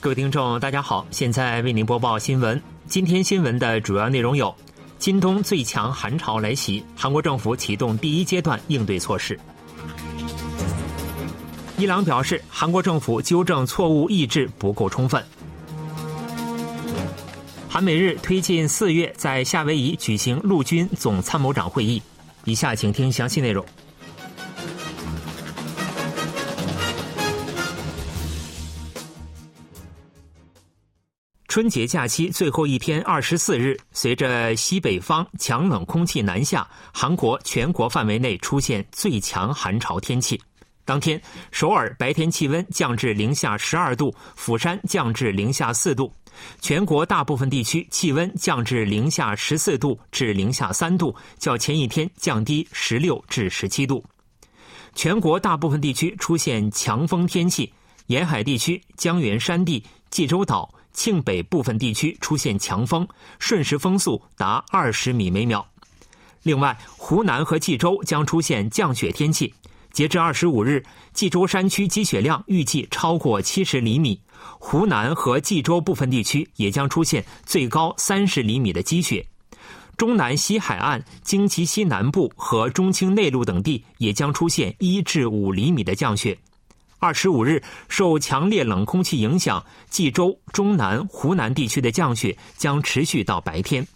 各位听众，大家好，现在为您播报新闻。今天新闻的主要内容有：今冬最强寒潮来袭，韩国政府启动第一阶段应对措施。伊朗表示，韩国政府纠正错误意志不够充分。韩美日推进四月在夏威夷举行陆军总参谋长会议。以下请听详细内容。春节假期最后一天，二十四日，随着西北方强冷空气南下，韩国全国范围内出现最强寒潮天气。当天，首尔白天气温降至零下十二度，釜山降至零下四度，全国大部分地区气温降至零下十四度至零下三度，较前一天降低十六至十七度。全国大部分地区出现强风天气，沿海地区江原山地、济州岛。庆北部分地区出现强风，瞬时风速达二十米每秒。另外，湖南和冀州将出现降雪天气。截至二十五日，冀州山区积雪量预计超过七十厘米，湖南和冀州部分地区也将出现最高三十厘米的积雪。中南西海岸、京畿西南部和中青内陆等地也将出现一至五厘米的降雪。二十五日，受强烈冷空气影响，冀州、中南、湖南地区的降雪将持续到白天。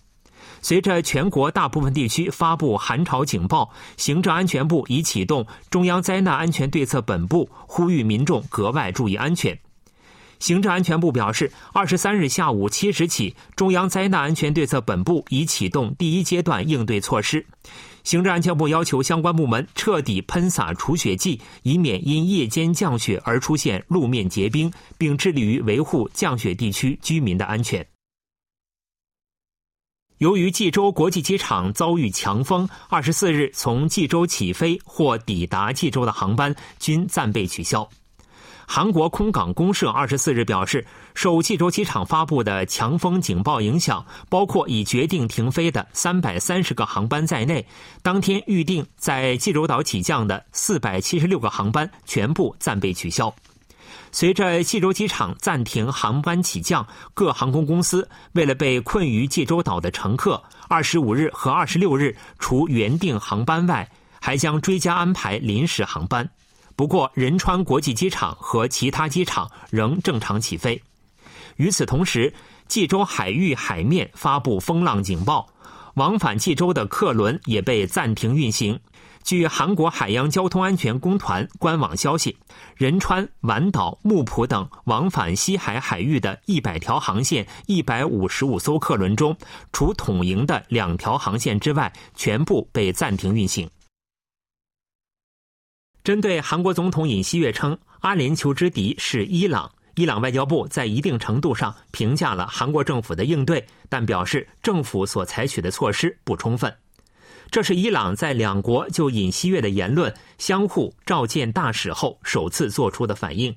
随着全国大部分地区发布寒潮警报，行政安全部已启动中央灾难安全对策本部，呼吁民众格外注意安全。行政安全部表示，二十三日下午七时起，中央灾难安全对策本部已启动第一阶段应对措施。行政安全部要求相关部门彻底喷洒除雪剂，以免因夜间降雪而出现路面结冰，并致力于维护降雪地区居民的安全。由于济州国际机场遭遇强风，二十四日从济州起飞或抵达济州的航班均暂被取消。韩国空港公社二十四日表示，受济州机场发布的强风警报影响，包括已决定停飞的三百三十个航班在内，当天预定在济州岛起降的四百七十六个航班全部暂被取消。随着济州机场暂停航班起降，各航空公司为了被困于济州岛的乘客，二十五日和二十六日除原定航班外，还将追加安排临时航班。不过，仁川国际机场和其他机场仍正常起飞。与此同时，济州海域海面发布风浪警报，往返济州的客轮也被暂停运行。据韩国海洋交通安全公团官网消息，仁川、丸岛、木浦等往返西海海域的一百条航线、一百五十五艘客轮中，除统营的两条航线之外，全部被暂停运行。针对韩国总统尹锡悦称阿联酋之敌是伊朗，伊朗外交部在一定程度上评价了韩国政府的应对，但表示政府所采取的措施不充分。这是伊朗在两国就尹锡悦的言论相互召见大使后首次做出的反应。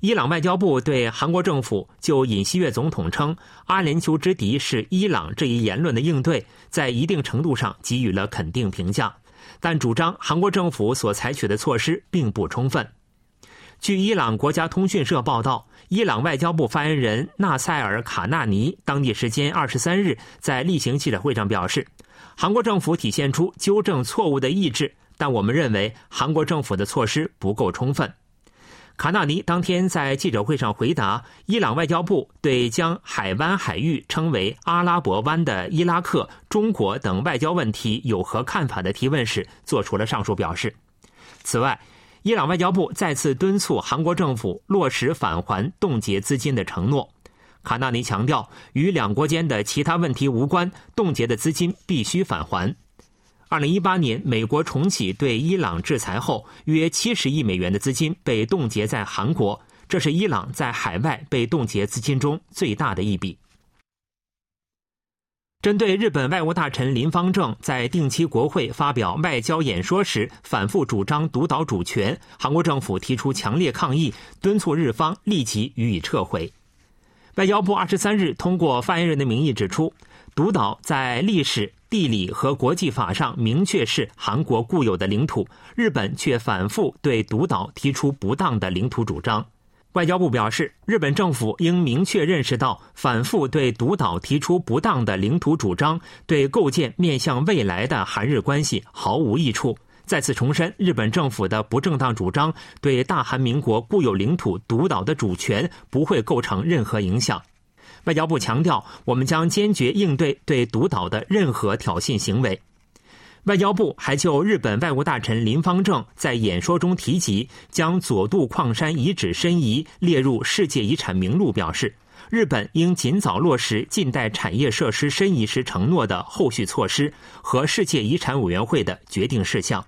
伊朗外交部对韩国政府就尹锡悦总统称阿联酋之敌是伊朗这一言论的应对，在一定程度上给予了肯定评价。但主张韩国政府所采取的措施并不充分。据伊朗国家通讯社报道，伊朗外交部发言人纳赛尔·卡纳尼当地时间二十三日在例行记者会上表示，韩国政府体现出纠正错误的意志，但我们认为韩国政府的措施不够充分。卡纳尼当天在记者会上回答伊朗外交部对将海湾海域称为阿拉伯湾的伊拉克、中国等外交问题有何看法的提问时，做出了上述表示。此外，伊朗外交部再次敦促韩国政府落实返还冻结资金的承诺。卡纳尼强调，与两国间的其他问题无关，冻结的资金必须返还。二零一八年，美国重启对伊朗制裁后，约七十亿美元的资金被冻结在韩国，这是伊朗在海外被冻结资金中最大的一笔。针对日本外务大臣林方正在定期国会发表外交演说时反复主张独岛主权，韩国政府提出强烈抗议，敦促日方立即予以撤回。外交部二十三日通过发言人的名义指出，独岛在历史。地理和国际法上明确是韩国固有的领土，日本却反复对独岛提出不当的领土主张。外交部表示，日本政府应明确认识到，反复对独岛提出不当的领土主张，对构建面向未来的韩日关系毫无益处。再次重申，日本政府的不正当主张对大韩民国固有领土独岛的主权不会构成任何影响。外交部强调，我们将坚决应对对独岛的任何挑衅行为。外交部还就日本外务大臣林方正在演说中提及将佐渡矿山遗址申遗列入世界遗产名录表示，日本应尽早落实近代产业设施申遗时承诺的后续措施和世界遗产委员会的决定事项。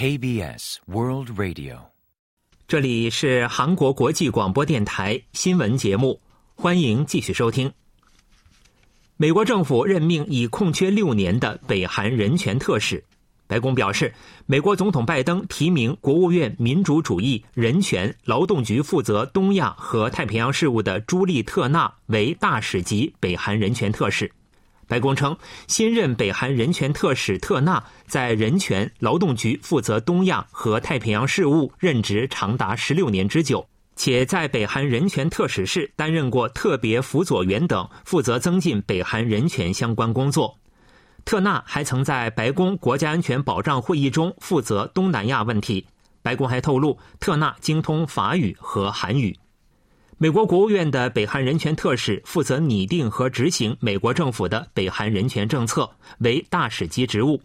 KBS World Radio，这里是韩国国际广播电台新闻节目，欢迎继续收听。美国政府任命已空缺六年的北韩人权特使，白宫表示，美国总统拜登提名国务院民主主义、人权、劳动局负责东亚和太平洋事务的朱莉特纳为大使级北韩人权特使。白宫称，新任北韩人权特使特纳在人权劳动局负责东亚和太平洋事务，任职长达十六年之久，且在北韩人权特使室担任过特别辅佐员等，负责增进北韩人权相关工作。特纳还曾在白宫国家安全保障会议中负责东南亚问题。白宫还透露，特纳精通法语和韩语。美国国务院的北韩人权特使负责拟定和执行美国政府的北韩人权政策，为大使级职务。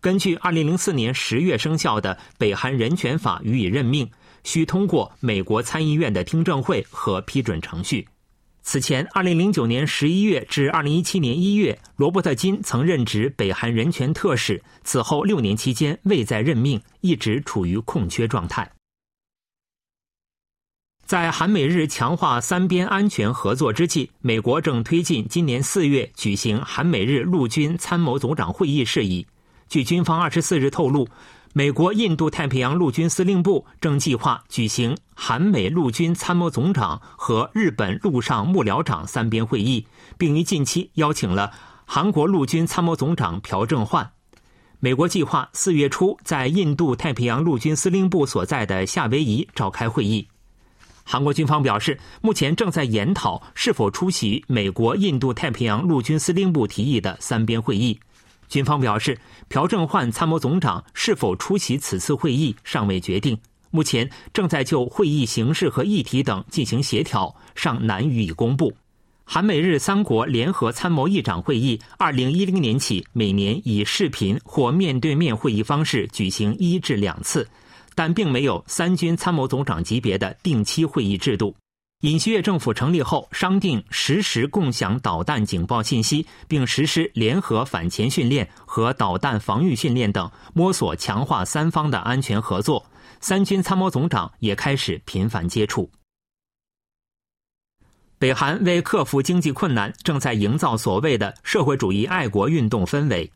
根据2004年10月生效的《北韩人权法》予以任命，需通过美国参议院的听证会和批准程序。此前，2009年11月至2017年1月，罗伯特金曾任职北韩人权特使，此后六年期间未再任命，一直处于空缺状态。在韩美日强化三边安全合作之际，美国正推进今年四月举行韩美日陆军参谋总长会议事宜。据军方二十四日透露，美国印度太平洋陆军司令部正计划举行韩美陆军参谋总长和日本陆上幕僚长三边会议，并于近期邀请了韩国陆军参谋总长朴正焕。美国计划四月初在印度太平洋陆军司令部所在的夏威夷召开会议。韩国军方表示，目前正在研讨是否出席美国印度太平洋陆军司令部提议的三边会议。军方表示，朴正焕参谋总长是否出席此次会议尚未决定，目前正在就会议形式和议题等进行协调，尚难予以公布。韩美日三国联合参谋议长会议，二零一零年起每年以视频或面对面会议方式举行一至两次。但并没有三军参谋总长级别的定期会议制度。尹锡悦政府成立后，商定实时共享导弹警报信息，并实施联合反潜训练和导弹防御训练等，摸索强化三方的安全合作。三军参谋总长也开始频繁接触。北韩为克服经济困难，正在营造所谓的社会主义爱国运动氛围。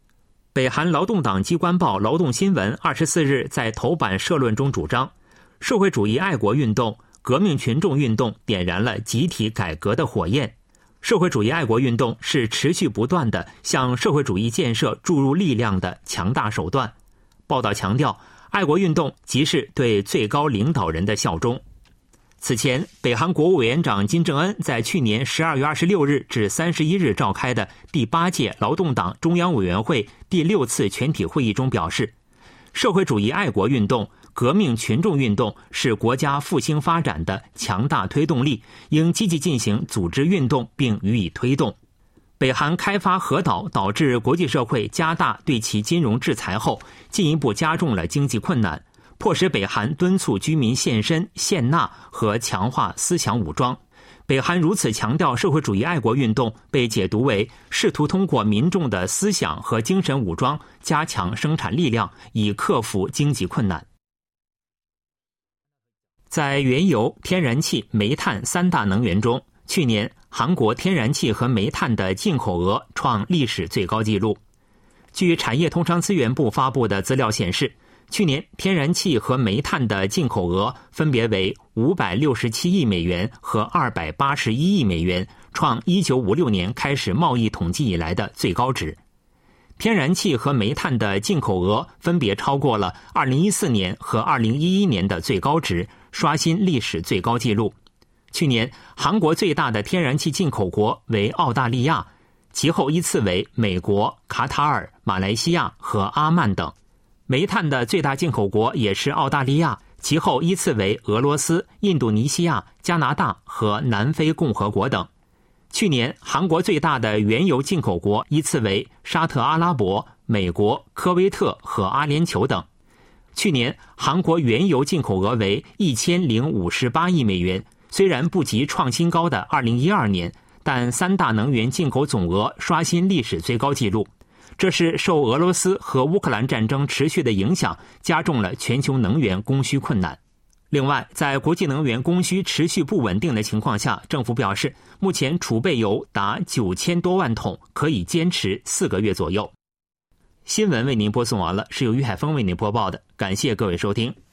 北韩劳动党机关报《劳动新闻》二十四日在头版社论中主张，社会主义爱国运动、革命群众运动点燃了集体改革的火焰。社会主义爱国运动是持续不断的向社会主义建设注入力量的强大手段。报道强调，爱国运动即是对最高领导人的效忠。此前，北韩国务委员长金正恩在去年十二月二十六日至三十一日召开的第八届劳动党中央委员会第六次全体会议中表示，社会主义爱国运动、革命群众运动是国家复兴发展的强大推动力，应积极进行组织运动并予以推动。北韩开发核岛导致国际社会加大对其金融制裁后，进一步加重了经济困难。迫使北韩敦促居民献身、献纳和强化思想武装。北韩如此强调社会主义爱国运动，被解读为试图通过民众的思想和精神武装加强生产力量，以克服经济困难。在原油、天然气、煤炭三大能源中，去年韩国天然气和煤炭的进口额创历史最高纪录。据产业通商资源部发布的资料显示。去年天然气和煤炭的进口额分别为五百六十七亿美元和二百八十一亿美元，创一九五六年开始贸易统计以来的最高值。天然气和煤炭的进口额分别超过了二零一四年和二零一一年的最高值，刷新历史最高纪录。去年，韩国最大的天然气进口国为澳大利亚，其后依次为美国、卡塔尔、马来西亚和阿曼等。煤炭的最大进口国也是澳大利亚，其后依次为俄罗斯、印度尼西亚、加拿大和南非共和国等。去年，韩国最大的原油进口国依次为沙特阿拉伯、美国、科威特和阿联酋等。去年，韩国原油进口额为一千零五十八亿美元，虽然不及创新高的二零一二年，但三大能源进口总额刷新历史最高纪录。这是受俄罗斯和乌克兰战争持续的影响，加重了全球能源供需困难。另外，在国际能源供需持续不稳定的情况下，政府表示，目前储备油达九千多万桶，可以坚持四个月左右。新闻为您播送完了，是由于海峰为您播报的，感谢各位收听。